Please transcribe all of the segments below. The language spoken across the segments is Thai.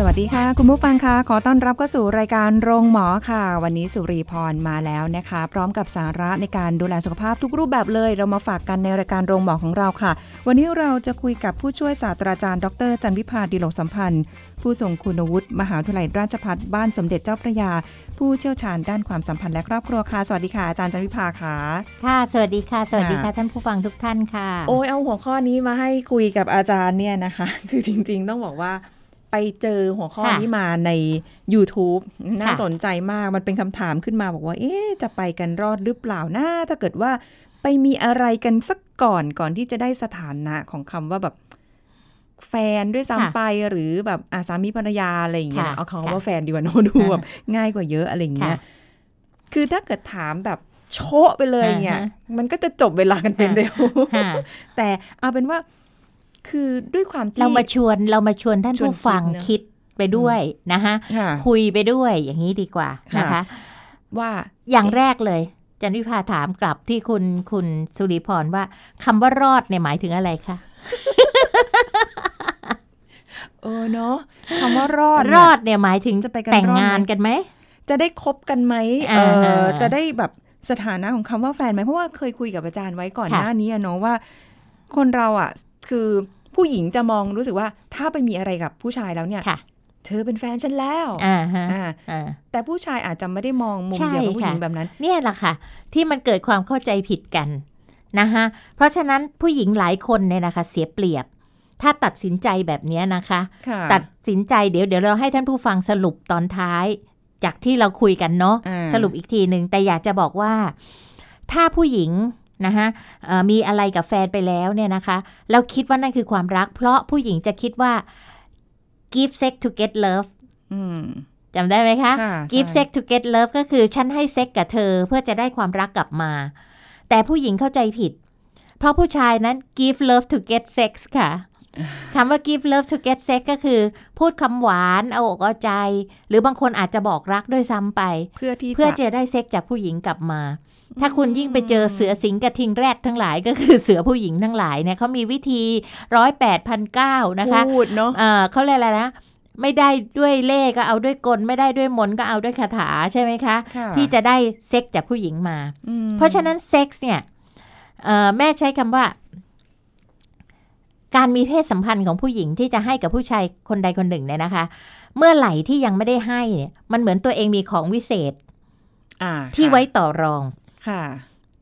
สวัสดีค่ะ คุณผู้ฟังค่ะขอต้อนรับเข้าสู่รายการโรงหมอค่ะ วันนี้สุรีพรมาแล้วนะคะ พร้อมกับสาระในการดูแลสุขภาพทุกรูปแบบเลย เรามาฝากกันในรายการโรงหมอของเราค่ะ วันนี้เราจะคุยกับผู้ช่วยศาสตราจารย์ ดร จันวิพาดิโลกสัมพันธ์ ผู้ทรงคุณวุฒิมหาวิทยาลัยราชภัฏบ้านสมเด็จเจ้าพระยา ผู้เชี่ยวชาญด้านความสัมพันธ์และครอบครัวค่ะสวัสดีค่ะอาจารย์จันวิพาค่ะค่ะสวัสดีค่ะ สวัสดีค่ะค่ะท่านผู้ฟังทุกท่านค่ะ โอ้ยเอาหัวข้อนี้มาให้คุยกับอาจารย์เนี่ยนะคะ คือจริง ๆ ต้องบอกว่า ไปเจอหัวข้อค่ะนี้มาใน YouTube น่าค่ะสนใจมากมันเป็นคำถามขึ้นมาบอกว่า เอ๊ะจะไปกันรอดหรือเปล่านะถ้าเกิดว่าไปมีอะไรกันสักก่อนก่อนที่จะได้สถานะของคำว่าแบบแฟนด้วยซ้ำไปหรือแบบอาสามีภรรยาอะไรอย่างเงี้ยค่ะเอาคำค่ะว่าแฟนดีกว่าโนดูแบบง่ายกว่าเยอะอะไรอย่างเงี้ยค่ะคือถ้าเกิดถามแบบโชะไปเลยเนี่ยอ่าฮะมันก็จะจบเวลากันเป็นเร็วค่ะแต่เอาเป็นว่า คือด้วยความที่เรามาชวนเรามาชวนท่านผู้ฟังชวนคิดนะคิดไปด้วยนะคะค่ะคุยไปด้วยอย่างนี้ดีกว่านะคะค่ะว่าอย่างแรกเลยจันวิภาถามกลับที่คุณคุณสุริพรว่าคำว่ารอดเนี่ยหมายถึงอะไรคะเออเนาะคำว่ารอดรเนี่ยอดเนี่ยหมายถึงจะไปกันแต่งรอดไหมงานกันไหมจะได้คบกันไหมเออ่าอฮะจะได้แบบสถานะของคำว่าแฟนไหมเพราะว่าเคยคุยกับอาจารย์ไว้ก่อนค่ะหน้านี้อะเนาะว่า คนเราอะ คือ ผู้หญิงจะมองรู้สึกว่าถ้าไปมีอะไรกับผู้ชายแล้วเนี่ยค่ะเธอเป็นแฟนฉันแล้วอ่าฮะอ่าอ่าแต่ผู้ชายอาจจะไม่ได้มองมุมใช่เดียวกับผู้หญิงค่ะแบบนั้น เนี่ยแหละค่ะ ที่มันเกิดความเข้าใจผิดกันนะคะเพราะฉะนั้นผู้หญิงหลายคนเนี่ยนะคะ เสียเปรียบ ถ้าตัดสินใจแบบเนี้ยนะคะค่ะตัดสินใจเดี๋ยวเดี๋ยวเราให้ท่านผู้ฟังสรุปตอนท้าย จากที่เราคุยกันเนาะอ่าสรุปอีกทีหนึ่งแต่อยากจะบอกว่า ถ้าผู้หญิง นะคะเอ่อมีอะไรกับแฟนไปแล้วเนี่ยนะคะเราคิดว่านั่นคือความรัก เพราะผู้หญิงจะคิดว่า give sex to get love อืมจำได้ไหมคะค่ะ give ใช่ sex to get love ก็คือฉันให้เซ็กกับเธอเพื่อจะได้ความรักกลับมา แต่ผู้หญิงเข้าใจผิด เพราะผู้ชายนั้น give love to get sex ค่ะคำว่า give love to get sex ก็คือพูดคำหวานเอาอกเอาใจ หรือบางคนอาจจะบอกรักด้วยซ้ำไป เพื่อที่เพื่อจะได้เซ็กจากผู้หญิงกลับมา ถ้าคุณยิ่งไปเจอเสือสิงกระทิงแรดทั้งหลายก็คือเสือผู้หญิงทั้งหลายเนี่ยเขามีวิธีร้อยแปดพันเก้านะคะพูดเนาะเอ่อเขาเรียกอะไรนะไม่ได้ด้วยเล่ห์ก็เอาด้วยกล ไม่ได้ด้วยมนต์ก็เอาด้วยคาถาใช่ไหมคะค่ะที่จะได้เซ็กจากผู้หญิงมาอืมเพราะฉะนั้นเซ็กซ์เนี่ยเอ่อแม่ใช้คำว่า การมีเพศสัมพันธ์ของผู้หญิงที่จะให้กับผู้ชายคนใดคนหนึ่งเนี่ยนะคะ เมื่อไหร่ที่ยังไม่ได้ให้เนี่ยมันเหมือนตัวเองมีของวิเศษอ่าที่ค่ะไว้ต่อรอง ค่ะ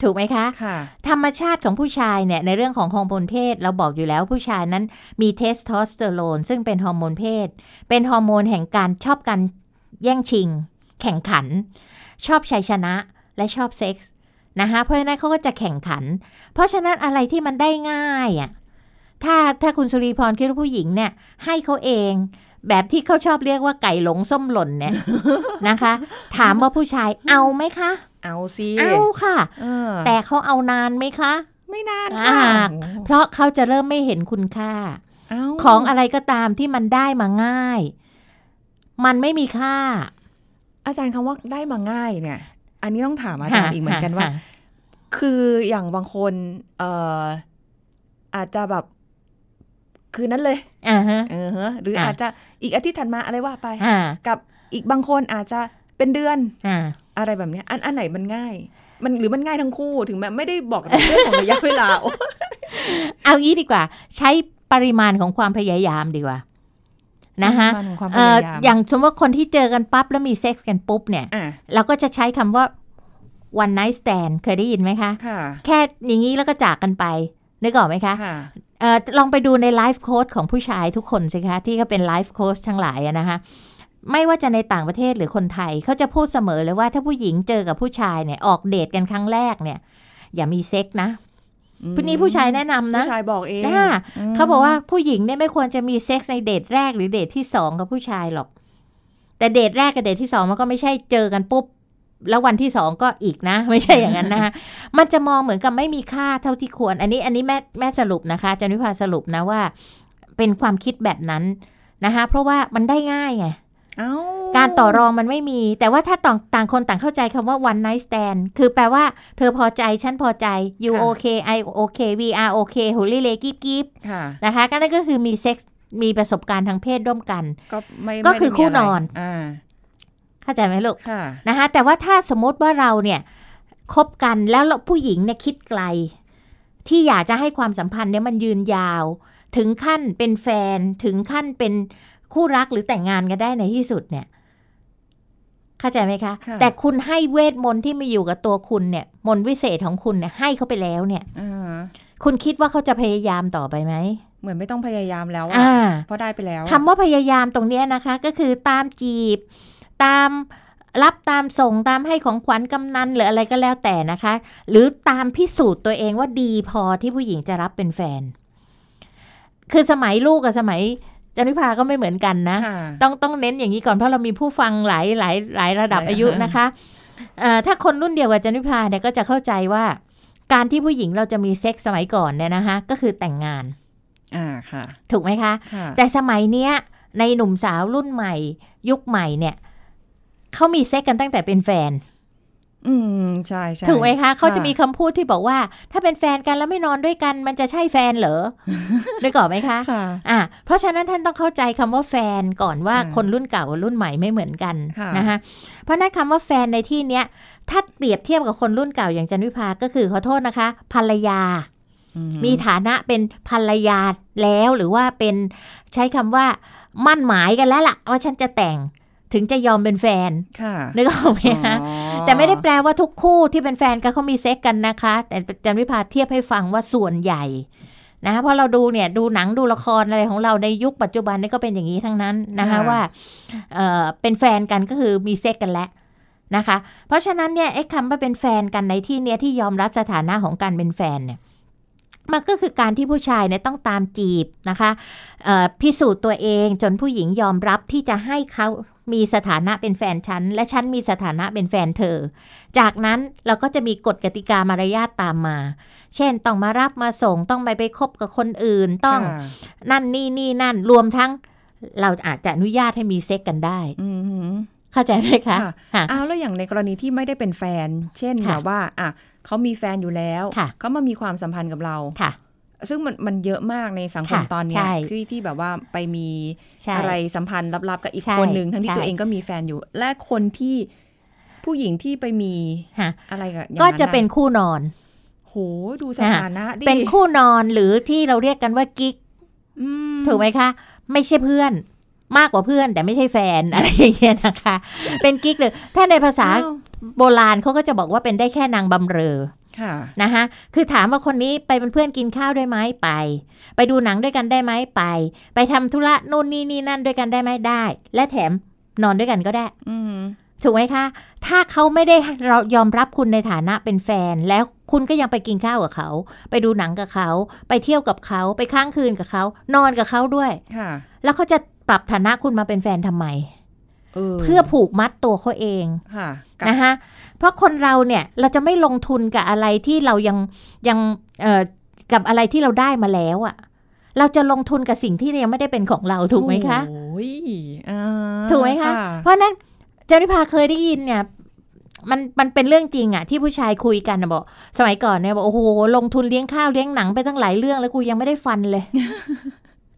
ถูกไหมคะค่ะ ธรรมชาติของผู้ชายเนี่ยในเรื่องของฮอร์โมนเพศ เราบอกอยู่แล้วผู้ชายนั้นมีเทสโทสเตอโรนซึ่งเป็นฮอร์โมนเพศ เป็นฮอร์โมนแห่งการชอบการแย่งชิง แข่งขัน ชอบชัยชนะและชอบเซ็กส์นะคะเพราะฉะนั้นเขาก็จะแข่งขัน เพราะฉะนั้นอะไรที่มันได้ง่ายอะถ้าถ้าคุณสุริพรคิดว่าผู้หญิงเนี่ย ให้เขาเอง แบบที่เขาชอบเรียกว่าไก่หลงส้มหล่นเนี่ยนะคะ ถามว่าผู้ชายเอาไหมคะ เอาสิเอาค่ะเออแต่เขาเอานานไหมคะ ไม่นานอ่าค่ะเพราะเขาจะเริ่มไม่เห็นคุณค่าเอ้าของอะไรก็ตามที่มันได้มาง่าย มันไม่มีค่า อาจารย์คำว่าได้มาง่ายเนี่ย อันนี้ต้องถามอาจารย์อีกเหมือนกันว่าค่ะคืออย่างบางคนเอ่ออาจจะแบบคืนนั้นเลยอ่าฮะเออฮะหรืออะอาจจะอีกอาทิตย์ถัดมาอะไรว่าไปอ่ากับอีกบางคนอาจจะเป็นเดือน อ่าอะไรแบบเนี้ยอันอันไหนมันง่าย มันหรือมันง่ายทั้งคู่ถึงแม้ไม่ได้บอกเรื่องของระยะเวลาโอ้เอางี้ดีกว่า ใช้ปริมาณของความพยายามดีกว่านะคะปริมาณของความพเอ่อยายามอย่างสมมติว่าคนที่เจอกันปั๊บแล้วมีเซ็กส์กันปุ๊บเนี่ยอะเราก็จะใช้คำว่า one night stand เคยได้ยินไหมคะค่ะแค่อย่างนี้แล้วก็จากกันไปนึกออกไหมคะค่ะเออลองไปดูใน life coach ของผู้ชายทุกคนสิคะ ที่เขาเป็น life coach ทั้งหลายอะนะคะ ไม่ว่าจะในต่างประเทศหรือคนไทยเขาจะพูดเสมอเลยว่าถ้าผู้หญิงเจอกับผู้ชายเนี่ยออกเดทกันครั้งแรกเนี่ย อย่ามีเซ็กส์นะ อืมผู้นี้ผู้ชายแนะนำนะผู้ชายบอกเองอ่า อืมเขาบอกว่าผู้หญิงเนี่ยไม่ควรจะมีเซ็กส์ในเดทแรกหรือเดทที่สองกับผู้ชายหรอก แต่เดทแรกกับเดทที่สองมันก็ไม่ใช่เจอกันปุ๊บ แล้ววันที่สองก็อีกนะ ไม่ใช่อย่างนั้นนะคะมันจะมองเหมือนกับไม่มีค่าเท่าที่ควร อันนี้อันนี้แม่แม่สรุปนะคะอาจันวิภาสรุปนะว่า เป็นความคิดแบบนั้นนะคะเพราะว่ามันได้ง่ายไงเอ้า การต่อรองมันไม่มี แต่ว่าถ้าต่างต่างคนต่างเข้าใจคำว่า one night stand คือแปลว่า เธอพอใจ ฉันพอใจ you okay I okay we are okay holy l a keep keep ค่ะนะคะ ก็นั่นก็คือมีเซ็กซ์มีประสบการณ์ทางเพศร่วมกัน ก็ไม่ก็ไม่ได้คือคู่มีะไรนอนอ่าเข้าใจไหมลูกค่ะนะคะแต่ว่าถ้าสมมติว่าเราเนี่ยคบกันแล้วเราผู้หญิงเนี่ยคิดไกล ที่อยากจะให้ความสัมพันธ์เนี่ยมันยืนยาว ถึงขั้นเป็นแฟนถึงขั้นเป็น คู่รักหรือแต่งงานกันได้ในที่สุดเนี่ย เข้าใจไหมคะค่ะแต่คุณให้เวทมนต์ที่มาอยู่กับตัวคุณเนี่ย มนต์วิเศษของคุณเนี่ย ให้เขาไปแล้วเนี่ยอ่าคุณคิดว่าเขาจะพยายามต่อไปไหมเหมือนไม่ต้องพยายามแล้วอะอ่าเพราะได้ไปแล้วอะคำว่าพยายามตรงเนี้ยนะคะ ก็คือตามจีบ ตามรับตามส่งตามให้ของขวัญกำนันหรืออะไรก็แล้วแต่นะคะ หรือตามพิสูจน์ตัวเองว่าดีพอที่ผู้หญิงจะรับเป็นแฟน คือสมัยลูกกับสมัย จันวิภาก็ไม่เหมือนกันนะค่ะต้องต้องเน้นอย่างนี้ก่อนเพราะเรามีผู้ฟังหลายหลายหลายระดับหลายอายุอ่าฮะนะคะเอ่อถ้าคนรุ่นเดียวกับจันวิภาเนี่ยก็จะเข้าใจว่า การที่ผู้หญิงเราจะมีเซ็กส์สมัยก่อนเนี่ยนะคะก็คือแต่งงานอ่าค่ะ ถูกไหมคะค่ะแต่สมัยเนี้ยในหนุ่มสาวรุ่นใหม่ ยุคใหม่เนี่ยเขามีเซ็กส์กันตั้งแต่เป็นแฟน อืมใช่ใช่ถูกไหมคะเขาจะมีคำพูดที่บอกว่า ถ้าเป็นแฟนกันแล้วไม่นอนด้วยกัน มันจะใช่แฟนเหรอนึกออกไหมคะค่ะอะเพราะฉะนั้นท่านต้องเข้าใจคำว่าแฟนก่อนว่าอืมคนรุ่นเก่ากับรุ่นใหม่ไม่เหมือนกันค่ะนะคะเพราะฉะนั้นคำว่าแฟนในที่เนี้ยถ้าเปรียบเทียบกับคนรุ่นเก่าอย่างจันวิภาก็คือขอโทษนะคะ ภรรยาอืมีฐานะเป็นภรรยาแล้วหรือว่าเป็นใช้คำว่า มั่นหมายกันแล้วล่ะว่าฉันจะแต่ง ถึงจะยอมเป็นแฟนค่ะนึกออกไหมคะอ๋อแต่ไม่ได้แปลว่าทุกคู่ที่เป็นแฟนกันเขามีเซ็กกันนะคะ แต่อาจันวิพาเทียบให้ฟังว่าส่วนใหญ่นะคะเพราะเราดูเนี่ยดูหนังดูละครอะไรของเราในยุคปัจจุบันนี่ก็เป็นอย่างนี้ทั้งนั้นนะคะว่าเอ่อเป็นแฟนกันก็คือมีเซ็กกันแล้วนะคะ เพราะฉะนั้นเนี่ยไอ้คำว่าเป็นแฟนกันในที่เนี้ยที่ยอมรับสถานะของการเป็นแฟนเนี่ยมันก็คือการที่ผู้ชายเนี่ยต้องตามจีบนะคะเอ่อพิสูจน์ตัวเองจนผู้หญิงยอมรับที่จะให้เขา มีสถานะเป็นแฟนฉัน และฉันมีสถานะเป็นแฟนเธอ จากนั้นเราก็จะมีกฎกติกามารยาทตามมา เช่นต้องมารับมาส่งต้องไปไปคบกับคนอื่นต้องค่ะนั่นนี่นี่นั่นรวมทั้ง เราอาจจะอนุญาตให้มีเซ็กกันได้อืมเข้าใจไหมคะค่ะค่ะอ้าวแล้วอย่างในกรณีที่ไม่ได้เป็นแฟน เช่นค่ะแบบว่า อะเขามีแฟนอยู่แล้วค่ะเขามามีความสัมพันธ์กับเราค่ะ ซึ่งมันมันเยอะมากในสังคมค่ะตอนเนี้ใช่ยที่ที่แบบว่าไปมีใช่อะไรสัมพันธ์ลับๆกับอีกใช่คนหนึ่งทั้งที่ใช่ตัวเองก็มีแฟนอยู่ และคนที่ผู้หญิงที่ไปมีค่ะอะไรกับอย่างก็นั้นจะเป็นคู่นอน โหดูสถานะดิเป็นคู่นอนหรือที่เราเรียกกันว่ากิ๊กอืมถูกไหมคะ ไม่ใช่เพื่อนมากกว่าเพื่อนแต่ไม่ใช่แฟนอะไรอย่างเงี้ยนะคะ เป็นกิ๊กเลยถ้าในภาษาอ้าวโบราณเขาก็จะบอกว่าเป็นได้แค่นางบำเรอค่ะ นะคะคือถามว่าคนนี้ไปเป็นเพื่อนกินข้าวด้วยไหมไป ไปดูหนังด้วยกันได้ไหมไป ไปทำธุระนู่นนี่นี่นั่นด้วยกันได้ไหมได้ และแถมนอนด้วยกันก็ได้ อืมถูกไหมคะ ถ้าเขาไม่ได้เรายอมรับคุณในฐานะเป็นแฟน แล้วคุณก็ยังไปกินข้าวกับเขา ไปดูหนังกับเขา ไปเที่ยวกับเขา ไปค้างคืนกับเขา นอนกับเขาด้วย ค่ะ แล้วเขาจะปรับฐานะคุณมาเป็นแฟนทำไม เออเพื่อผูกมัดตัวเขาเองค่ะกับนะคะเพราะคนเราเนี่ยเราจะไม่ลงทุนกับอะไรที่เรายังยังเอ่อกับอะไรที่เราได้มาแล้วอะเราจะลงทุนกับสิ่งที่ยังไม่ได้เป็นของเราถูกไหมคะโอ้ยอ่าถูกไหมคะ เพราะฉะนั้นเจานิพาเคยได้ยินเนี่ยมันมันเป็นเรื่องจริงอะที่ผู้ชายคุยกันนะบอก สมัยก่อนเนี่ยบอกโอ้โหลงทุนเลี้ยงข้าวเลี้ยงหนังไปตั้งหลายเรื่องแล้วกูยังไม่ได้ฟันเลย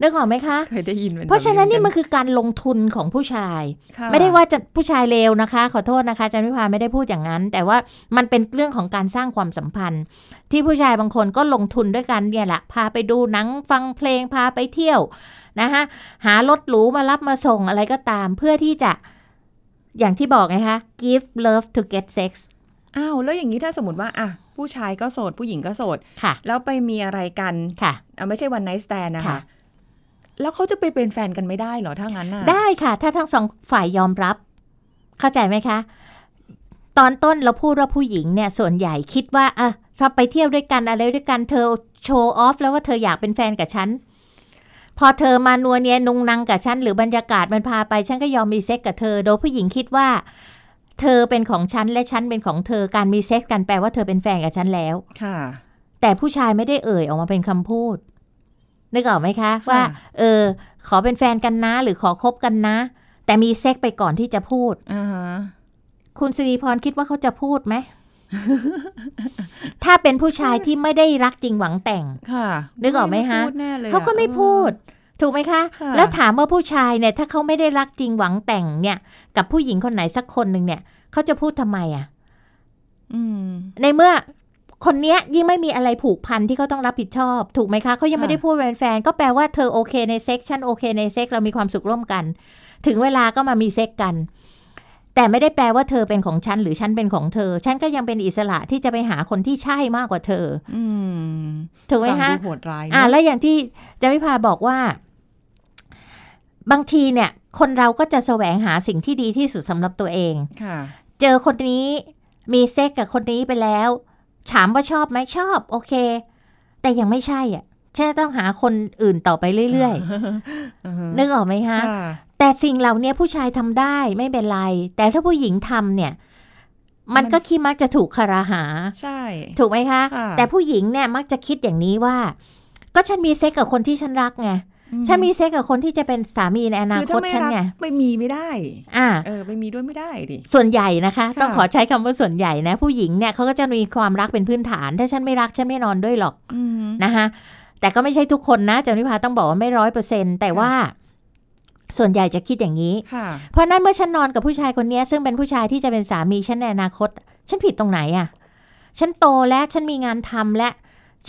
นึกออกไหมคะเคยได้ยินหมือเพราะฉะนั้นนี่มันกัคือการลงทุนของผู้ชายค่ะไม่ได้ว่าจะผู้ชายเลวนะคะ ขอโทษนะคะอาจันวิพาไม่ได้พูดอย่างนั้น แต่ว่ามันเป็นเรื่องของการสร้างความสัมพันธ์ ที่ผู้ชายบางคนก็ลงทุนด้วยกันเนี่ยแหละพาไปดูหนังฟังเพลงพาไปเที่ยวนะคะหารถหรูมารับมาส่งอะไรก็ตาม เพื่อที่จะอย่างที่บอกไงคะ give love to get sex อ้าวแล้วอย่างนี้ถ้าสมมติว่าอะผู้ชายก็โสดผู้หญิงก็โสดค่ะ แล้วไปมีอะไรกันค่ะอะไม่ใช่วันไนท์สแตนนะคะค่ะ แล้วเขาจะไปเป็นแฟนกันไม่ได้เหรอถ้างั้นน่ะได้ค่ะ ถ้าทั้งสองฝ่ายยอมรับ เข้าใจไหมคะ ตอนต้นเราพูดว่าผู้หญิงเนี่ยส่วนใหญ่คิดว่าอะถ้าไปเที่ยวด้วยกันอะไรด้วยกันเธอshow off แล้วว่าเธออยากเป็นแฟนกับฉันพอเธอมานัวเนียนุงนังกับฉันหรือบรรยากาศมันพาไปฉันก็ยอมมีเซ็กส์กับเธอ โดยผู้หญิงคิดว่า เธอเป็นของฉันและฉันเป็นของเธอการมีเซ็กส์กันแปลว่าเธอเป็นแฟนกับฉันแล้ว ค่ะ แต่ผู้ชายไม่ได้เอ่ยออกมาเป็นคำพูด นึกออกไหมคะว่า เออ ขอเป็นแฟนกันนะ หรือขอคบกันนะ แต่มีเซ็กส์ไปก่อนที่จะพูดอ่าฮะคุณสิริพรคิดว่าเขาจะพูดไหม ถ้าเป็นผู้ชายที่ไม่ได้รักจริงหวังแต่งค่ะนึกออกไหมฮะพูดแน่เลยอะเขาก็ไม่พูด ถูกไหมคะค่ะแล้วถามว่าผู้ชายเนี่ย ถ้าเขาไม่ได้รักจริงหวังแต่งเนี่ย กับผู้หญิงคนไหนสักคนหนึ่งเนี่ยเขาจะพูดทำไมอะอืมในเมื่อ คนเนี้ยยิ่งไม่มีอะไรผูกพันที่เขาต้องรับผิดชอบ ถูกไหมคะเขายังค่ะไม่ได้พูดเป็นแฟนก็แปลว่าเธอโอเคในเซ็กส์ ฉันโอเคในเซ็กส์ เรามีความสุขร่วมกัน ถึงเวลาก็มามีเซ็กส์กัน แต่ไม่ได้แปลว่าเธอเป็นของฉันหรือฉันเป็นของเธอ ฉันก็ยังเป็นอิสระที่จะไปหาคนที่ใช่มากกว่าเธอ อืมถูกไหมฟังคะดูโหดร้ายเนอ่าอะแล้วอย่างที่จามิพาบอกว่า บางทีเนี่ย คนเราก็จะแสวงหาสิ่งที่ดีที่สุดสำหรับตัวเองค่ะ เจอคนนี้มีเซ็กกับคนนี้ไปแล้ว ถามว่าชอบไหมชอบ โอเค แต่ยังไม่ใช่อะฉันจะต้องหาคนอื่นต่อไปเรื่อยอือฮึๆนึกออกไหมคะค่ะแต่สิ่งเหล่านี้ผู้ชายทำได้ไม่เป็นไร แต่ถ้าผู้หญิงทำเนี่ย มันก็คิดมักจะถูกคารหา ใช่ ถูกไหมคะค่ะแต่ผู้หญิงเนี่ยมักจะคิดอย่างนี้ว่า ก็ฉันมีเซ็กกับคนที่ฉันรักไงอื ฉันมีเซ็กกับคนที่จะเป็นสามีในอนาคือคถ้าตไม่ฉันรักไงไม่มีไม่ได้ อ่าเออไม่มีด้วยไม่ได้ดิส่วนใหญ่นะคะค่ะต้องขอใช้คำว่าส่วนใหญ่นะ ผู้หญิงเนี่ยเขาก็จะมีความรักเป็นพื้นฐาน ถ้าฉันไม่รักฉันไม่นอนด้วยหรอกอืมนะคะแต่ก็ไม่ใช่ทุกคนนะจานิพาต้องบอกว่าไม่ร้อยเปอร์เซ็นแต่ว่าส่วนใหญ่จะคิดอย่างนี้ค่ะเพราะนั้นเมื่อฉันนอนกับผู้ชายคนเนี้ยซึ่งเป็นผู้ชายที่จะเป็นสามีฉันในอนาคต ฉันผิดตรงไหนอะ่ะ ฉันโตและฉันมีงานทำและ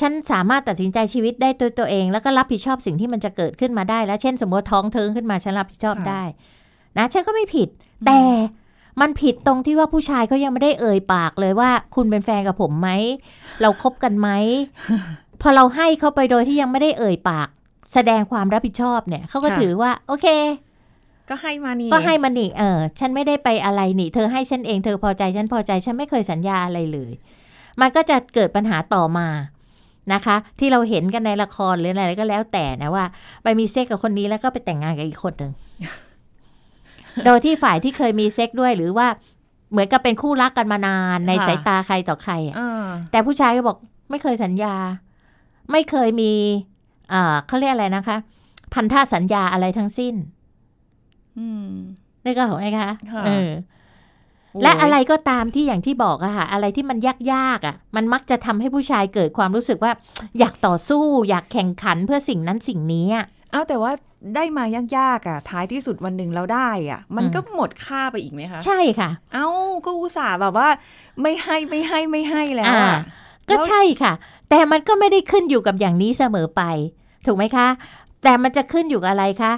ฉันสามารถตัดสินใจชีวิตได้ตัวตัวเอง แล้วก็รับผิดชอบสิ่งที่มันจะเกิดขึ้นมาได้ แล้วเช่นสมมติท้องเทิงขึ้นมาฉันรับผิดชอบค่ะได้นะฉันก็ไม่ผิด แต่มันผิดตรงที่ว่าผู้ชายเขายังไม่ได้เอ่ยปากเลยว่า คุณเป็นแฟนกับผมไหม เราคบกันไหม พอเราให้เขาไปโดยที่ยังไม่ได้เอ่ยปาก แสดงความรับผิดชอบเนี่ยเขาก็ค่ะถือว่า โอเค ก็ให้มานี่ก็ให้มันนี่เออ ฉันไม่ได้ไปอะไรนี่เธอให้ฉันเองเธอพอใจฉันพอใจฉันไม่เคยสัญญาอะไรเลย มันก็จะเกิดปัญหาต่อมา นะคะ ที่เราเห็นกันในละครหรืออะไรก็แล้วแต่นะว่า ไปมีเซ็กกับคนนี้แล้วก็ไปแต่งงานกับอีกคนหนึ่งโดยที่ฝ่ายที่เคยมีเซ็กด้วยหรือว่าเหมือนกับเป็นคู่รักกันมานานในสายตาใครต่อใครอะอ่าแต่ผู้ชายก็บอกไม่เคยสัญญา ไม่เคยมีอ่าเขาเรียกอะไรนะคะ พันธสัญญาอะไรทั้งสิ้นอืมนี่ก็ของไงคะค่ะเออโอ้ย และอะไรก็ตามที่อย่างที่บอกอะค่ะ อะไรที่มันยากๆอะมันมักจะทำให้ผู้ชายเกิดความรู้สึกว่า อยากต่อสู้ อยากแข่งขันเพื่อสิ่งนั้นสิ่งนี้อะเอาแต่ว่าได้มายากๆอะท้ายที่สุดวันหนึ่งเราได้อะมันอืมก็หมดค่าไปอีกไหมคะ ใช่ค่ะ เอ้าก็อุตส่าห์แบบว่า ไม่ให้ไม่ให้ไม่ให้แล้วอ่าอะก็ใช่ค่ะ แต่มันก็ไม่ได้ขึ้นอยู่กับอย่างนี้เสมอไป ถูกไหมคะ แต่มันจะขึ้นอยู่กับอะไรคะ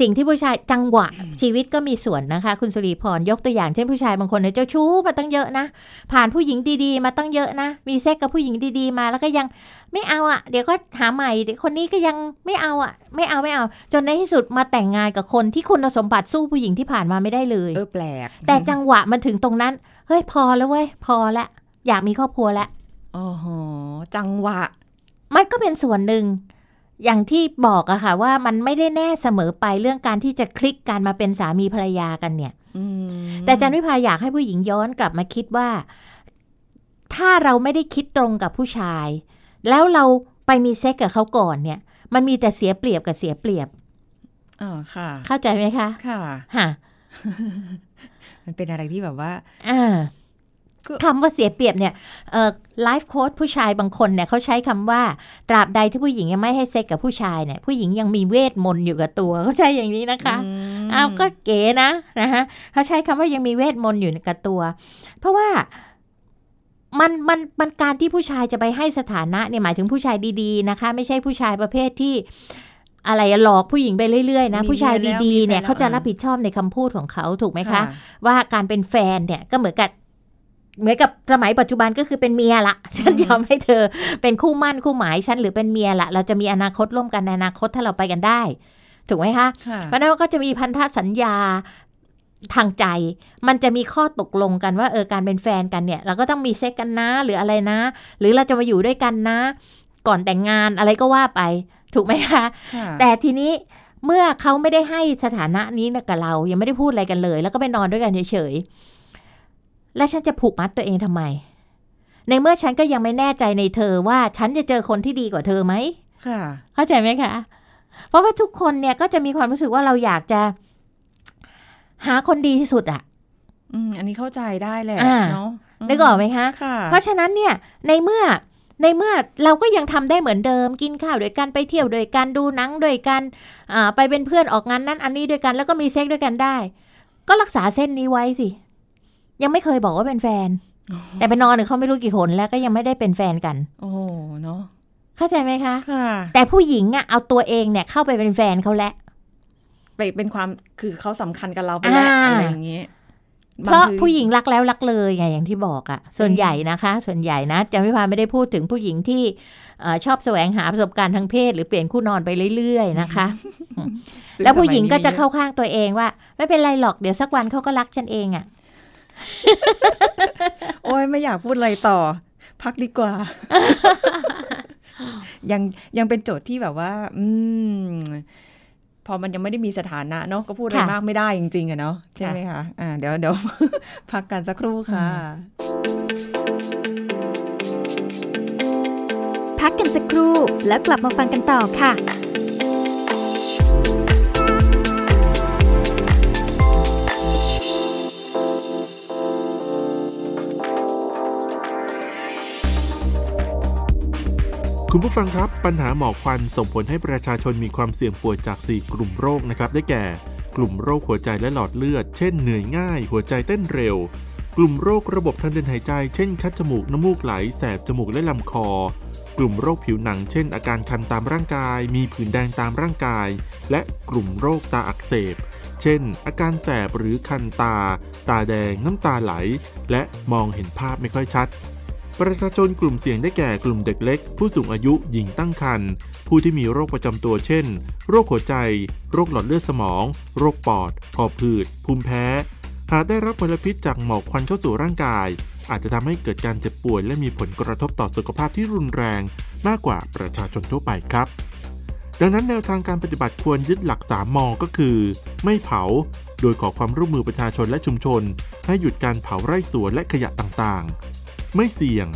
สิ่งที่ผู้ชายจังหวะชีวิตก็มีส่วนนะคะ คุณสุริพรยกตัวอย่างเช่นผู้ชายบางคนเนี่ยเจ้าชู้มาตั้งเยอะนะ ผ่านผู้หญิงดีๆ มาตั้งเยอะนะ มีเซ็กกับผู้หญิงดีๆ มาแล้วก็ยังไม่เอาอะ่ะ เดี๋ยวก็หาใหม่เดี๋ยวคนนี้ก็ยังไม่เอาอะ่ะ ไม่เอาไม่เอา จนในที่สุดมาแต่งงานกับคนที่คุณสมบัติสู้ผู้หญิงที่ผ่านมาไม่ได้เลยเออแปลก แต่จังหวะมันถึงตรงนั้นเฮ้ยพอแล้วเว้ยพอละอยากมีครอบครัวแล้วโอ้โหจังหวะ มันก็เป็นส่วนหนึ่ง อย่างที่บอกอะค่ะว่ามันไม่ได้แน่เสมอไปเรื่องการที่จะคลิกการมาเป็นสามีภรรยากันเนี่ยอืมแต่อาจันวิพาอยากให้ผู้หญิงย้อนกลับมาคิดว่า ถ้าเราไม่ได้คิดตรงกับผู้ชาย แล้วเราไปมีเซ็กกับเขาก่อนเนี่ย มันมีแต่เสียเปรียบกับเสียเปรียบอ๋อค่ะ เข้าใจไหมคะ ค่ะฮะมันเป็นอะไรที่แบบว่าอ่าก็ คำว่าเสียเปรียบเนี่ยเอ่อไลฟ์โค้ดผู้ชายบางคนเนี่ยเขาใช้คำว่า ตราบใดที่ผู้หญิงยังไม่ให้เซ็กกับผู้ชายเนี่ยผู้หญิงยังมีเวทมนต์อยู่กับตัวเขาใช้อย่างนี้นะคะมอ้าวก็เก๋นะนะคะเขาใช้คำว่ายังมีเวทมนต์อยู่กับตัว เพราะว่ามันมันมันการที่ผู้ชายจะไปให้สถานะเนี่ยหมายถึงผู้ชายดีๆนะคะ ไม่ใช่ผู้ชายประเภทที่อะไรอะหลอกผู้หญิงไปเรื่อยๆนะมีผู้ชายเมียแล้วดีๆเนี่ยมีแฟนแล้วเขาจะรับผิดชอบในคำพูดของเขาถูกไหมคะค่ะว่าการเป็นแฟนเนี่ยก็เหมือนกับ เหมือนกับสมัยปัจจุบันก็คือเป็นเมียละฉันยอมให้เธอเป็นคู่มั่นคู่หมายฉันหรือเป็นเมียละเราจะมีอนาคตร่วมกันในอนาคตถ้าเราไปกันได้ ถูกไหมคะค่ะเพราะฉะนั้นก็จะมีพันธสัญญาทางใจ มันจะมีข้อตกลงกันว่าเออการเป็นแฟนกันเนี่ย เราก็ต้องมีเซ็กกันนะหรืออะไรนะ หรือเราจะมาอยู่ด้วยกันนะ ก่อนแต่งงานอะไรก็ว่าไป ถูกไหมคะค่ะแต่ทีนี้เมื่อเขาไม่ได้ให้สถานะนี้กับเรา ยังไม่ได้พูดอะไรกันเลย แล้วก็ไปนอนด้วยกันเฉยๆ แล้วฉันจะผูกมัดตัวเองทำไม ในเมื่อฉันก็ยังไม่แน่ใจในเธอว่าฉันจะเจอคนที่ดีกว่าเธอไหมค่ะ เข้าใจไหมคะ เพราะว่าทุกคนเนี่ยก็จะมีความรู้สึกว่าเราอยากจะ หาคนดีที่สุดอะอืมอันนี้เข้าใจได้แหละอ่าเนาะมนึกออกไหมคะค่ะเพราะฉะนั้นเนี่ยในเมื่อในเมื่อเราก็ยังทำได้เหมือนเดิม กินข้าวด้วยกันไปเที่ยวด้วยกันดูหนังด้วยกันอ่าไปเป็นเพื่อนออกงานนั้นอันนี้ด้วยกันแล้วก็มีเซ็กด้วยกันได้ ก็รักษาเส้นนี้ไว้สิ ยังไม่เคยบอกว่าเป็นแฟน แต่ไปนอนเนี่ยเขาไม่รู้กี่คนแล้วก็ยังไม่ได้เป็นแฟนกัน โอ้โหเนาะเข้าใจไหมคะค่ะ แต่ผู้หญิงอะเอาตัวเองเนี่ยเข้าไปเป็นแฟนเขาแล้วไปเป็นความคือเขาสำคัญกับเราไปแล้วอ่าอะไรอย่างเงี้ยเพราะบงทีผู้หญิงรักแล้วรักเลยไงอย่างที่บอกอะส่วนใหญ่นะคะ ส่วนใหญ่นะจะไม่พาไม่ได้พูดถึงผู้หญิงที่เอ่อชอบแสวงหาประสบการณ์ทางเพศ หรือเปลี่ยนคู่นอนไปเรื่อยๆนะคะซึ่แล้วผู้หญิงก็จะสมัยนี้เข้าข้างตัวเองว่า ไม่เป็นไรหรอกเดี๋ยวสักวันเขาก็รักฉันเองอะ โอ้ยไม่อยากพูดอะไรต่อ พักดีกว่า ยังยังเป็นโจทย์ที่แบบว่า อืม พอมันยังไม่ได้มีสถานะเนาะก็พูดอะไรมากไม่ได้จริงๆอะเนาะใช่ไหมคะอ่าเดี๋ยวเดี๋ยวพักกันสักครู่ค่ะ พักกันสักครู่แล้วกลับมาฟังกันต่อค่ะ คุณผู้ฟังครับ ปัญหาหมอกควันส่งผลให้ประชาชนมีความเสี่ยงป่วยจาก 4 กลุ่มโรคนะครับ ได้แก่ กลุ่มโรคหัวใจและหลอดเลือด เช่นเหนื่อยง่าย หัวใจเต้นเร็ว กลุ่มโรคระบบทางเดินหายใจ เช่น คัดจมูก น้ำมูกไหล แสบจมูกและลำคอ กลุ่มโรคผิวหนัง เช่น อาการคันตามร่างกาย มีผื่นแดงตามร่างกาย และกลุ่มโรคตาอักเสบ เช่น อาการแสบหรือคันตา ตาแดง น้ำตาไหล และมองเห็นภาพไม่ค่อยชัด ประชาชนกลุ่มเสี่ยงได้แก่กลุ่มเด็กเล็ก ผู้สูงอายุหญิงตั้งครรภ์ผู้ที่มีโรคประจำตัวเช่น โรคหัวใจ โรคหลอดเลือดสมอง โรคปอดหอบหืด ภูมิแพ้ หากได้รับมลพิษจากหมอกควันเข้าสู่ร่างกาย อาจจะทำให้เกิดการเจ็บป่วย และมีผลกระทบต่อสุขภาพที่รุนแรงมากกว่าประชาชนทั่วไปครับ ดังนั้นแนวทางการปฏิบัติควรยึดหลัก 3มอก็คือ ไม่เผา โดยขอความร่วมมือประชาชนและชุมชน ให้หยุดการเผาไร่สวนและขยะต่างๆ ไม่เสี่ยง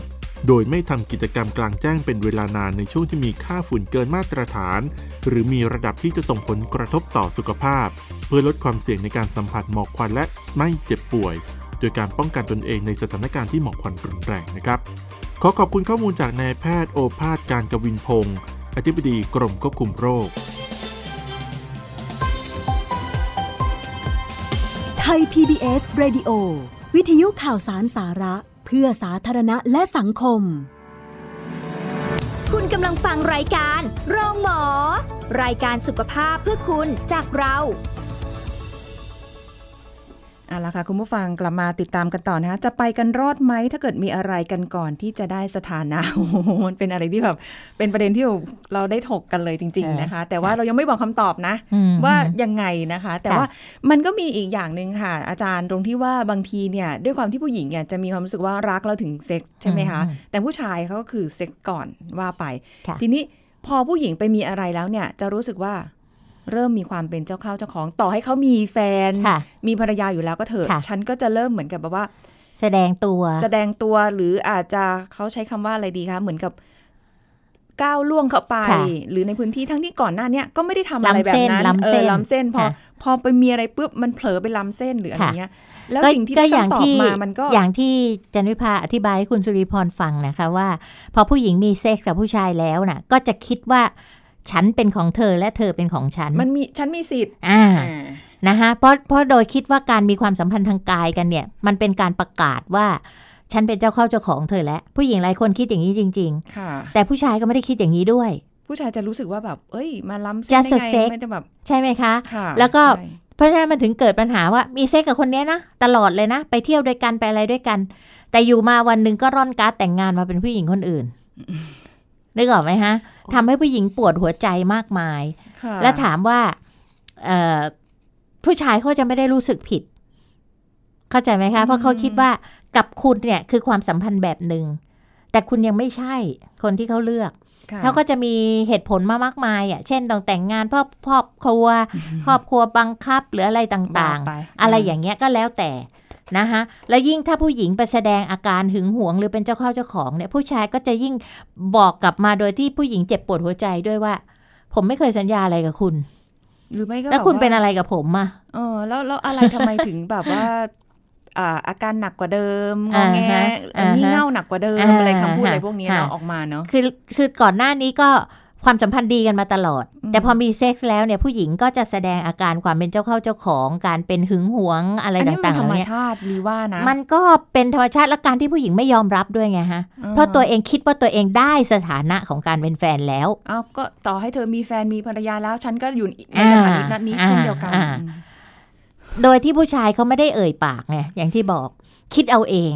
โดยไม่ทำกิจกรรมกลางแจ้งเป็นเวลานานในช่วงที่มีค่าฝุ่นเกินมาตรฐาน หรือมีระดับที่จะส่งผลกระทบต่อสุขภาพ เพื่อลดความเสี่ยงในการสัมผัสหมอกควันและไม่เจ็บป่วย โดยการป้องกันตนเองในสถานการณ์ที่หมอกควันรุนแรงนะครับ ขอขอบคุณข้อมูลจากนายแพทย์โอภาสการกวินพงศ์อธิบดีกรมควบคุมโรค ไทย PBS Radio วิทยุข่าวสารสาระ เพื่อสาธารณะและสังคม คุณกำลังฟังรายการ โรงหมอ รายการสุขภาพเพื่อคุณจากเรา เอาละค่ะ คุณผู้ฟังกลับมาติดตามกันต่อนะคะจะไปกันรอดไหมถ้าเกิดมีอะไรกันก่อนที่จะได้สถานะโอ้โหมันเป็นอะไรที่แบบเป็นประเด็นที่เราได้ถกกันเลยจริง ๆนะคะ แต่ว่าเรายังไม่บอกคำตอบนะอืมว่ายังไงนะคะ แต่ค่ะว่ามันก็มีอีกอย่างหนึ่งค่ะ อาจารย์ตรงที่ว่าบางทีเนี่ยด้วยความที่ผู้หญิงเนี่ยจะมีความรู้สึกว่ารักเราถึงเซ็กซ์ใช่ไหมคะอืมแต่ผู้ชายเขาก็คือเซ็กซ์ก่อนว่าไปค่ะทีนี้พอผู้หญิงไปมีอะไรแล้วเนี่ยจะรู้สึกว่า เริ่มมีความเป็นเจ้าเข้าเจ้าของ ต่อให้เขามีแฟนค่ะมีภรรยาอยู่แล้วก็เถอะค่ะฉันก็จะเริ่มเหมือนกับแบบว่า แสดงตัว แสดงตัวหรืออาจจะเขาใช้คำว่าอะไรดีคะ เหมือนกับก้าวล่วงเข้าไปค่ะหรือในพื้นที่ทั้งที่ก่อนหน้าเนี้ยก็ไม่ได้ทำอะไรแบบนั้นล้ำเส้นออล้ำเส้นพอค่ะพอไปมีอะไรปุ๊บมันเผลอไปล้ำเส้นหรืออะไรค่ะเงี้ยแล้วก็สิ่งที่ก็ได้อย่างคำตอบที่มามันก็อย่างที่จันวิภาอธิบายให้คุณสุริพรฟังนะคะว่า พอผู้หญิงมีเซ็กส์กับผู้ชายแล้วน่ะ ก็จะคิดว่า ฉันเป็นของเธอและเธอเป็นของฉัน มันมีฉันมีสิทธิ์อ่าอ่านะคะเพราะเพราะโดยคิดว่าการมีความสัมพันธ์ทางกายกันเนี่ย มันเป็นการประกาศว่า ฉันเป็นเจ้าเข้าเจ้าของเธอแล้วผู้หญิงหลายคนคิดอย่างนี้จริงค่ะๆแต่ผู้ชายก็ไม่ได้คิดอย่างนี้ด้วย ผู้ชายจะรู้สึกว่าแบบ เอ้ย มาล้ำเส้น Just ได้ a ไง sex มันจะแบบใช่ไหมคะค่ะแล้วก็ใช่เพราะฉะนั้นมันถึงเกิดปัญหาว่ามีเซ็กกับคนเนี้ยนะตลอดเลยนะ ไปเที่ยวด้วยกันไปอะไรด้วยกัน แต่อยู่มาวันหนึ่งก็ร่อนการ์ดแต่งงานมาเป็นผู้หญิงคนอื่น นึกออกไหมฮะทำให้ผู้หญิงปวดหัวใจมากมายค่ะแล้วถามว่าเอ่อผู้ชายเขาจะไม่ได้รู้สึกผิด เข้าใจไหมคะ เพราะเขาคิดว่ากับคุณเนี่ยคือความสัมพันธ์แบบหนึ่งแต่คุณยังไม่ใช่คนที่เขาเลือกค่ะเขาก็จะมีเหตุผลมามากมายอะ เช่นต้องแต่งงานเพราะครอบครัว ครอบครัวบังคับหรืออะไรต่างว่ไปๆอะไรอย่างเงี้ยก็แล้วแต่ นะคะแล้วยิ่งถ้าผู้หญิงไปแสดงอาการหึงหวง หรือเป็นเจ้าเข้าเจ้าของเนี่ยผู้ชายก็จะยิ่งบอกกลับมาโดยที่ผู้หญิงเจ็บปวดหัวใจด้วยว่า ผมไม่เคยสัญญาอะไรกับคุณ หรือไม่ก็แล้วคุณบบาเป็นอะไรกับผมอะเออแล้วแล้วอะไรทำไมถึงแบบว่าอ่าอาการหนักกว่าเดิมงออ่าแงฮะอันนี้อ่าฮะเง่าหนักกว่าเดิมอ่าอะไรคำพูดอะไรฮะพวกนี้ฮะเราออกมาเนาะคือคือก่อนหน้านี้ก็ ความสัมพันธ์ดีกันมาตลอดอืมแต่พอมีเซ็กซ์แล้วเนี่ยผู้หญิงก็จะแสดงอาการความเป็นเจ้าเข้าเจ้าของการเป็นหึงหวงอะไรอันนี้มันต่างๆธรเหรล่ามนี้ชาติรีว่านะมันก็เป็นธรรมชาติและการที่ผู้หญิงไม่ยอมรับด้วยไงฮะออเพราะตัวเองคิดว่าตัวเองได้สถานะของการเป็นแฟนแล้วเอาก็ต่อให้เธอมีแฟนมีภรรยาแล้ว ฉันก็อยู่ในอ่าสถานะนี้อ่าเช่นเดียวกันอ่าอืมโดยที่ผู้ชายเขาไม่ได้เอ่ยปากไงอย่างที่บอกคิดเอาเอง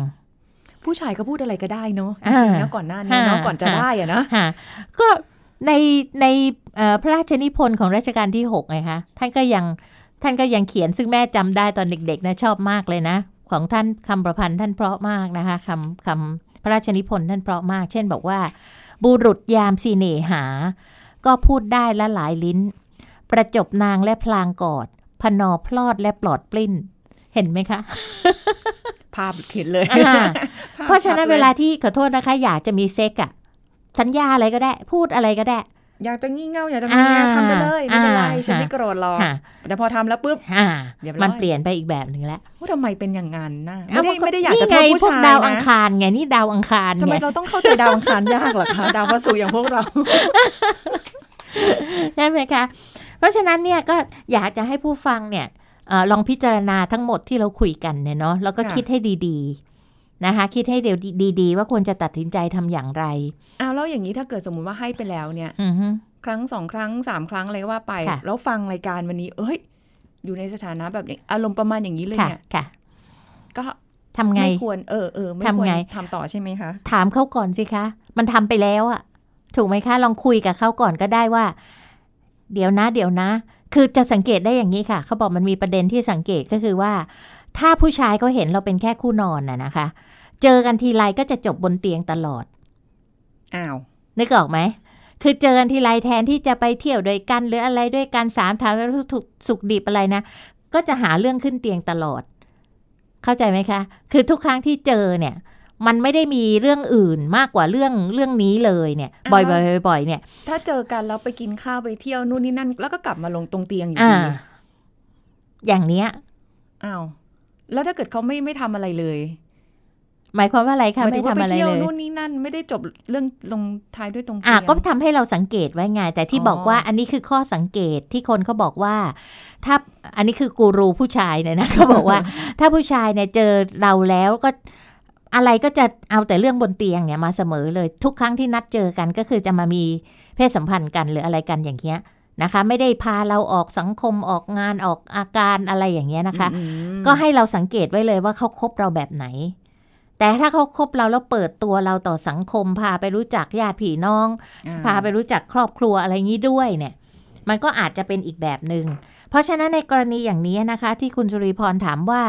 ผู้ชายก็พูดอะไรก็ได้เนาะจอ่าริงๆนะก่อนหน้านี้เนาะอ่าก่อนจะได้อะนะฮะก็ ในในเอ่อพระราชนิพนธ์ของรัชกาลที่6ไงคะท่านก็ยังท่านก็ยังเขียนซึ่งแม่จำได้ตอนเด็กๆนะชอบมากเลยนะ ของท่านคำประพันธ์ท่านเพราะมากนะคะคำคำพระราชนิพนธ์ท่านเพราะมาก เช่นบอกว่า บุรุษยามสีเนหา ก็พูดได้ละหลายลิ้น ประจบนางและพลางกอด พนอพลอดและปลอดปลิ้น เห็นไหมคะ ภาพเขียนเลยอ่าภพเพราะฉะนั้นชัดเวลาที่ขอโทษนะคะ อยากจะมีเซ็กอะ สัญญาอะไรก็ได้ พูดอะไรก็ได้ อยากจะงี่เง่าอยากจะงอแงอ่าทำไปเลยไม่เป็นไรอ่าฉันไม่โกรธหรอกค่ะแต่พอทำแล้วปุ๊บอ่าเรียบร้อยมันเปลี่ยนไปอีกแบบหนึ่งแล้วว่าทำไมเป็นอย่างนั้นนะเอ้ไม่ได้ไม่ได้อยากจะนี่โทไงษผู้พวกชายดาวอังนะคารไงนี่ดาวอังคารทำไมไงเราต้องเข้าใจดาวอังคารยากเหรอคะดาวพระศุกร์อย่างพวกเราใช่ไหมคะ เพราะฉะนั้นเนี่ยก็อยากจะให้ผู้ฟังเนี่ยเออลองพิจารณาทั้งหมดที่เราคุยกันเนี่ยเนาะแล้วก็ค่ะคิดให้ดีๆ นะคะคิดให้เดี๋ยวดีๆ ว่าควรจะตัดสินใจทำอย่างไรอ้าวแล้วอย่างนี้ถ้าเกิดสมมุติว่าให้ไปแล้วเนี่ยอือฮึครั้งสองครั้งสามครั้งอะไรก็ว่าไปค่ะแล้วฟังรายการวันนี้ เอ้ย อยู่ในสถานะแบบนี้อารมณ์ประมาณอย่างนี้เลยค่ะเนี่ยค่ะก็ทำไงไม่ควรเออเออไม่ควรทำไงทำต่อใช่ไหมคะถามเขาก่อนสิคะ มันทำไปแล้วอะถูกไหมคะ ลองคุยกับเขาก่อนก็ได้ว่า เดี๋ยวนะ เดี๋ยวนะ คือจะสังเกตได้อย่างนี้ค่ะ เขาบอกมันมีประเด็นที่สังเกตก็คือว่า ถ้าผู้ชายเขาเห็นเราเป็นแค่คู่นอนน่ะนะคะ เจอกันทีไรก็จะจบบนเตียงตลอด อ้าว นึกออกไหม คือเจอกันทีไรแทนที่จะไปเที่ยวด้วยกัน หรืออะไรด้วยกันสามถามแล้วถูกสุขดิบอะไรนะ ก็จะหาเรื่องขึ้นเตียงตลอด เข้าใจไหมคะ คือทุกครั้งที่เจอเนี่ย มันไม่ได้มีเรื่องอื่นมากกว่าเรื่องเรื่องนี้เลยเนี่ย บ่อยๆบ่อยๆเนี่ย ถ้าเจอกันแล้วไปกินข้าวไปเที่ยวนู่นนี่นั่น แล้วก็กลับมาลงตรงเตียงอยู่อ่าดีอย่างเนี้ย อ้าว แล้วถ้าเกิดเขาไม่ไม่ทำอะไรเลย หมายความว่าอะไรคะหายถึไม่งว่าทำไปอะไรเที่ยวเลยนู่นนี่นั่นไม่ได้จบเรื่องลงท้ายด้วยตรงเตีอะยงก็ทำให้เราสังเกตไว้ไงแต่ที่อ๋อบอกว่าอันนี้คือข้อสังเกตที่คนเขาบอกว่า ถ้าอันนี้คือกูรูผู้ชายเนี่ยนะเขาบอกว่า ถ้าผู้ชายเนี่ยเจอเราแล้วก็อะไรก็จะเอาแต่เรื่องบนเตียงเนี่ยมาเสมอเลยทุกครั้งที่นัดเจอกันก็คือจะมามีเพศสัมพันธ์กันหรืออะไรกันอย่างเงี้ย นะคะ ไม่ได้พาเราออกสังคมออกงานออกอาการอะไรอย่างเงี้ยนะคะอืมก็ให้เราสังเกตไว้เลยว่าเขาคบเราแบบไหน แต่ถ้าเขาคบเราแล้วเปิดตัวเราต่อสังคม พาไปรู้จักญาติพี่น้องอ่พาไปรู้จักครอบครัวอะไรงี้ด้วยเนี่ย มันก็อาจจะเป็นอีกแบบหนึง่งเพราะฉะนั้นในกรณีอย่างนี้นะคะ ที่คุณสุริพรถามว่า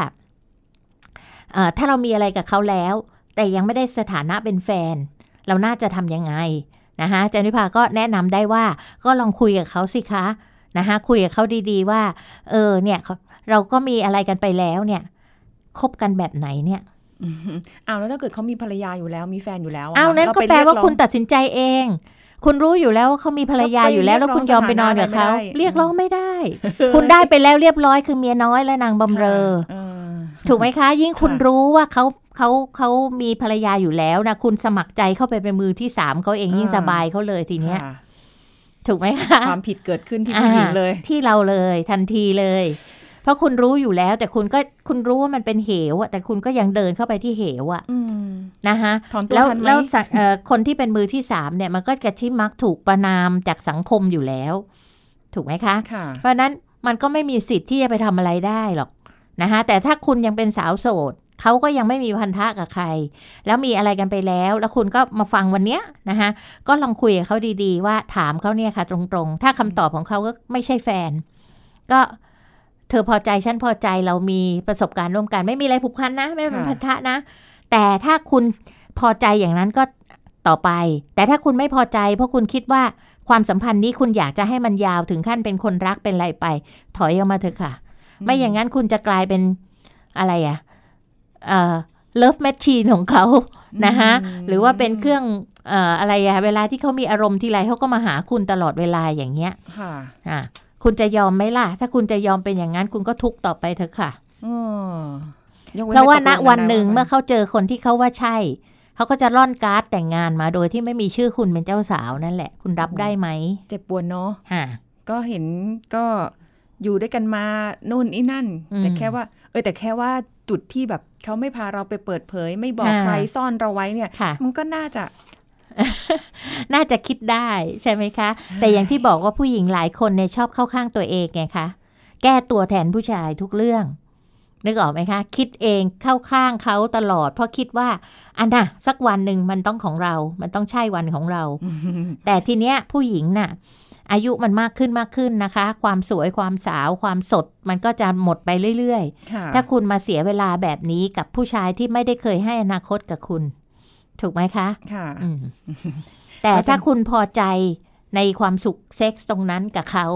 เอ่อถ้าเรามีอะไรกับเขาแล้ว แต่ยังไม่ได้สถานะเป็นแฟน เราน่าจะทำยังไง นะคะอาจารย์วิภาก็แนะนำได้ว่าก็ลองคุยกับเขาสิคะนะคะคุยกับเขาดีๆว่า เออเนี่ยเขาเราก็มีอะไรกันไปแล้วเนี่ยคบกันแบบไหนเนี่ยอืมอ้าวแล้วถ้าเกิดเขามีภรรยาอยู่แล้วมีแฟนอยู่แล้วะอ้าวนั้นเรก็ไปแปลเรียว่าร้องคุณตัดสินใจเอง คุณรู้อยู่แล้วว่าเขามีภรรยาอยู่แล้ว แล้วคุณยอมไปนอนกับเขาก็ไปเรีเรียยกกร้ร้อองงไม่ไม่ได้ได้ คุณได้ไปแล้วเรียบร้อยคือเมียน้อยและนางบำเรอเออถูกไหมคะ ยิ่งคุณค่ะรู้ว่าเขา เขาเขามีภรรยาอยู่แล้วนะคุณสมัครใจเข้าไปเป็นมือที่สามเขาเองยิ่งอ่าสบายเขาเลยทีเนี้ยค่ะถูกไหมคะความผิดเกิดขึ้นที่ผู้หญิงเลยอ่าที่เราเลยทันทีเลย เพราะคุณรู้อยู่แล้ว แต่คุณก็คุณรู้ว่ามันเป็นเหวอะแต่คุณก็ยังเดินเข้าไปที่เหวอะอืมนะคะถอนตัวแล้วทันไหมแล้วสังเอ่อคนที่เป็นมือที่สามเนี่ยมันก็จะที่มักถูกประนามจากสังคมอยู่แล้ว ถูกไหมคะค่ะเพราะฉะนั้นมันก็ไม่มีสิทธิ์ที่จะไปทำอะไรได้หรอกนะคะแต่ถ้าคุณยังเป็นสาวโสด เขาก็ยังไม่มีพันธะกับใคร แล้วมีอะไรกันไปแล้ว แล้วคุณก็มาฟังวันเนี้ยนะคะก็ลองคุยกับเขาดีๆ ว่าถามเขาเนี่ยค่ะ ตรงๆ ถ้าคำตอบของเขาก็ไม่ใช่แฟน ก็เธอพอใจฉันพอใจเรามีประสบการณ์ร่วมกัน ไม่มีอะไรผูกพันนะ ไม่เป็นพันธะนะ แต่ถ้าคุณพอใจอย่างนั้นก็ต่อไป แต่ถ้าคุณไม่พอใจ เพราะคุณคิดว่าความสัมพันธ์นี้คุณอยากจะให้มันยาวถึงขั้นเป็นคนรักเป็นอะไรไป ถอยออกมาเถอะค่ะ ไม่อย่างนั้นคุณจะกลายเป็นอะไรอะ เอ่อ love machine ของเขานะคะอืมหรือว่าเป็นเครื่องเอ่ออะไรอะเวลาที่เขามีอารมณ์ทีไรเขาก็มาหาคุณตลอดเวลาอย่างเงี้ยค่ะอะคุณจะยอมไหมล่ะ ถ้าคุณจะยอมเป็นอย่างนั้น คุณก็ทุกข์ต่อไปเถอะค่ะอ๋อยกนเพราะว่าณไม่ตกลงวันหนึ่งะเมื่อเขาเจอคนที่เขาว่าใช่ เขาก็จะร่อนการ์ดแต่งงานมาโดยที่ไม่มีชื่อคุณเป็นเจ้าสาวนั่นแหละ คุณรับได้ไหมเจ็บปวดเนาะฮะก็เห็นก็อยู่ด้วยกันมานู่นนี่นั่นอืมแต่แค่ว่า เออแต่แค่ว่าจุดที่แบบ เขาไม่พาเราไปเปิดเผย ไม่บอกค่ะใครซ่อนเราไว้เนี่ยค่ะมันก็น่าจะน่าจะคิดได้ใช่ไหมคะ แต่อย่างที่บอกว่าผู้หญิงหลายคนเนี่ยชอบเข้าข้างตัวเองไงคะ แก้ตัวแทนผู้ชายทุกเรื่อง นึกออกไหมคะ คิดเองเข้าข้างเขาตลอด เพราะคิดว่าอันน่ะ สักวันหนึ่งมันต้องของเรา มันต้องใช่วันของเรา แต่ทีเนี้ยผู้หญิงน่ะ อายุมันมากขึ้นมากขึ้นนะคะ ความสวยความสาวความสด มันก็จะหมดไปเรื่อยๆค่ะถ้าคุณมาเสียเวลาแบบนี้กับผู้ชายที่ไม่ได้เคยให้อนาคตกับคุณ ถูกไหมคะ ค่ะอืมแต่ก็จะถ้าคุณพอใจในความสุขเซ็กส์ตรงนั้นกับเขา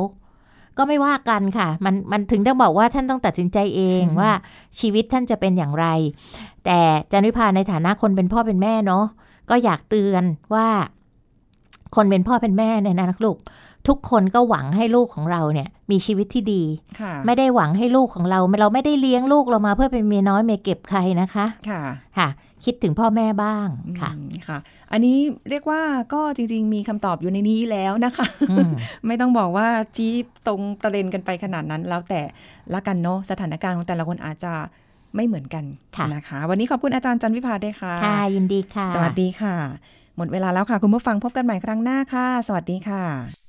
ก็ไม่ว่ากันค่ะ มันมันถึงต้องบอกว่าท่านต้องตัดสินใจเองว่าชีวิตท่านจะเป็นอย่างไร แต่จันวิพาในฐานะคนเป็นพ่อเป็นแม่เนาะก็อยากเตือนว่า คนเป็นพ่อเป็นแม่เนี่ยนะลูก ทุกคนก็หวังให้ลูกของเราเนี่ยมีชีวิตที่ดีค่ะไม่ได้หวังให้ลูกของเรา เราไม่ได้เลี้ยงลูกเรามาเพื่อเป็นเมียน้อยเมียเก็บใครนะคะค่ะค่ะ คิดถึงพ่อแม่บ้างค่ะอืมค่ะ อันนี้เรียกว่าก็จริง ๆ มีคำตอบอยู่ในนี้แล้วนะคะอืมไม่ต้องบอกว่าชี้ตรงประเด็นกันไปขนาดนั้น แล้วแต่ละกันเนาะสถานการณ์ของแต่ละคนอาจจะไม่เหมือนกันค่ะนะคะ วันนี้ขอบคุณอาจารย์จันวิพาด้วยค่ะค่ะยินดีค่ะ สวัสดีค่ะ หมดเวลาแล้วค่ะ คุณผู้ฟังพบกันใหม่ครั้งหน้าค่ะ สวัสดีค่ะ